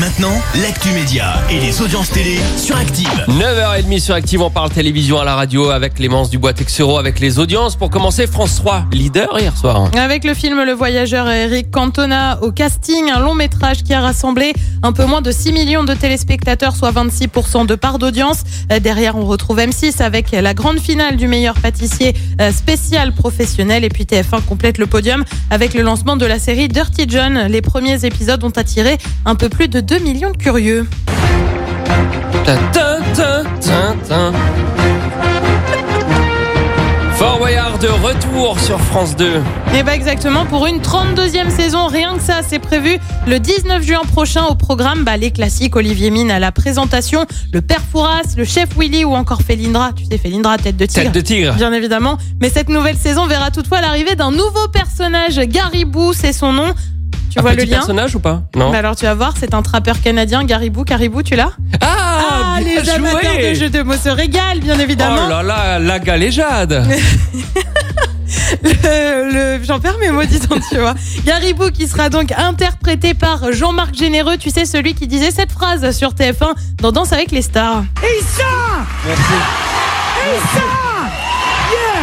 Maintenant, l'actu média et les audiences télé sur Active. 9h30 sur Active, on parle télévision à la radio avec Clémence Dubois-Texero, avec les audiences. Pour commencer, France 3, leader hier soir. Avec le film Le Voyageur et Eric Cantona au casting, un long métrage qui a rassemblé un peu moins de 6 millions de téléspectateurs, soit 26% de part d'audience. Euh, Derrière, on retrouve M6 avec la grande finale du meilleur pâtissier euh, spécial professionnel. Et puis TF1 complète le podium avec le lancement de la série Dirty John. Les premiers épisodes ont attiré un peu plus de 2 millions de curieux. Fort Boyard de retour sur France 2. Et bah exactement, pour une 32e saison, rien que ça, c'est prévu le 19 juin prochain au programme. Bah, les classiques, Olivier Mine à la présentation, le père Fouras, le chef Willy ou encore Félindra. Tu sais, Félindra, tête de tigre. Tête de tigre. Bien évidemment. Mais cette nouvelle saison verra toutefois l'arrivée d'un nouveau personnage, Garibou, c'est son nom. Tu Un vois le lien personnage ou pas Non. Alors tu vas voir, c'est un trappeur canadien, Garibou. Caribou, tu l'as Ah, les bien amateurs joué. de jeux de mots se régalent, bien évidemment. Oh là là, la galéjade. le, le- j'en perds mes mots, dis donc, tu vois. Garibou qui sera donc interprété par Jean-Marc Généreux, tu sais, celui qui disait cette phrase sur TF1 dans Danse avec les stars. Ah,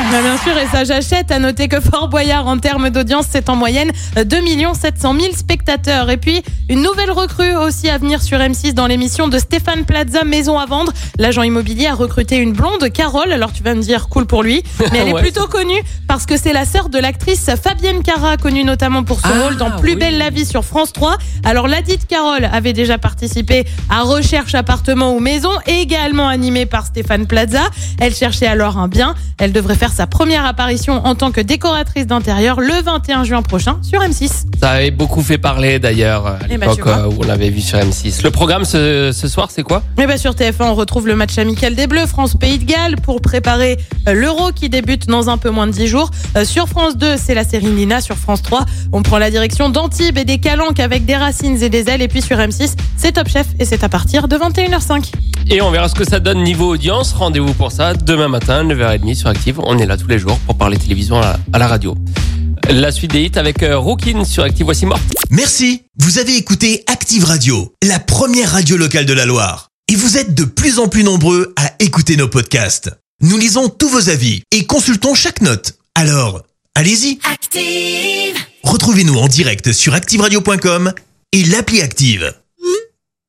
bien sûr, et ça j'achète. À noter que Fort Boyard, en termes d'audience, c'est en moyenne 2 700 000 spectateurs. Et puis, une nouvelle recrue aussi à venir sur M6 dans l'émission de Stéphane Plaza, Maison à vendre. L'agent immobilier a recruté une blonde, Carole. Alors tu vas me dire, cool pour lui. Mais elle est Ouais, plutôt connue parce que c'est la sœur de l'actrice Fabienne Cara, connue notamment pour son Ah, rôle dans Plus oui. belle la vie sur France 3. Alors la dite Carole avait déjà participé à Recherche appartement ou maison, également animée par Stéphane Plaza. Elle cherchait alors un bien. Elle devrait faire sa première apparition en tant que décoratrice d'intérieur le 21 juin prochain sur M6. Ça avait beaucoup fait parler d'ailleurs à Eh ben, l'époque euh, où on l'avait vu sur M6. Le programme ce, ce soir, c'est quoi? Et bien sur TF1, on retrouve le match amical des Bleus, France-Pays de Galles, pour préparer euh, l'Euro qui débute dans un peu moins de 10 jours. Euh, Sur France 2, c'est la série Nina. Sur France 3, on prend la direction d'Antibes et des Calanques avec des racines et des ailes. Et puis sur M6, c'est Top Chef et c'est à partir de 21h05. Et on verra ce que ça donne niveau audience. Rendez-vous pour ça demain matin, 9h30 sur Active. On est là tous les jours pour parler télévision à la, à la radio. La suite des hits avec euh, Rookin sur Active. Voici Morte. Merci. Vous avez écouté Active Radio, la première radio locale de la Loire. Et vous êtes de plus en plus nombreux à écouter nos podcasts. Nous lisons tous vos avis et consultons chaque note. Alors, allez-y. Active. Retrouvez-nous en direct sur activeradio.com et l'appli Active.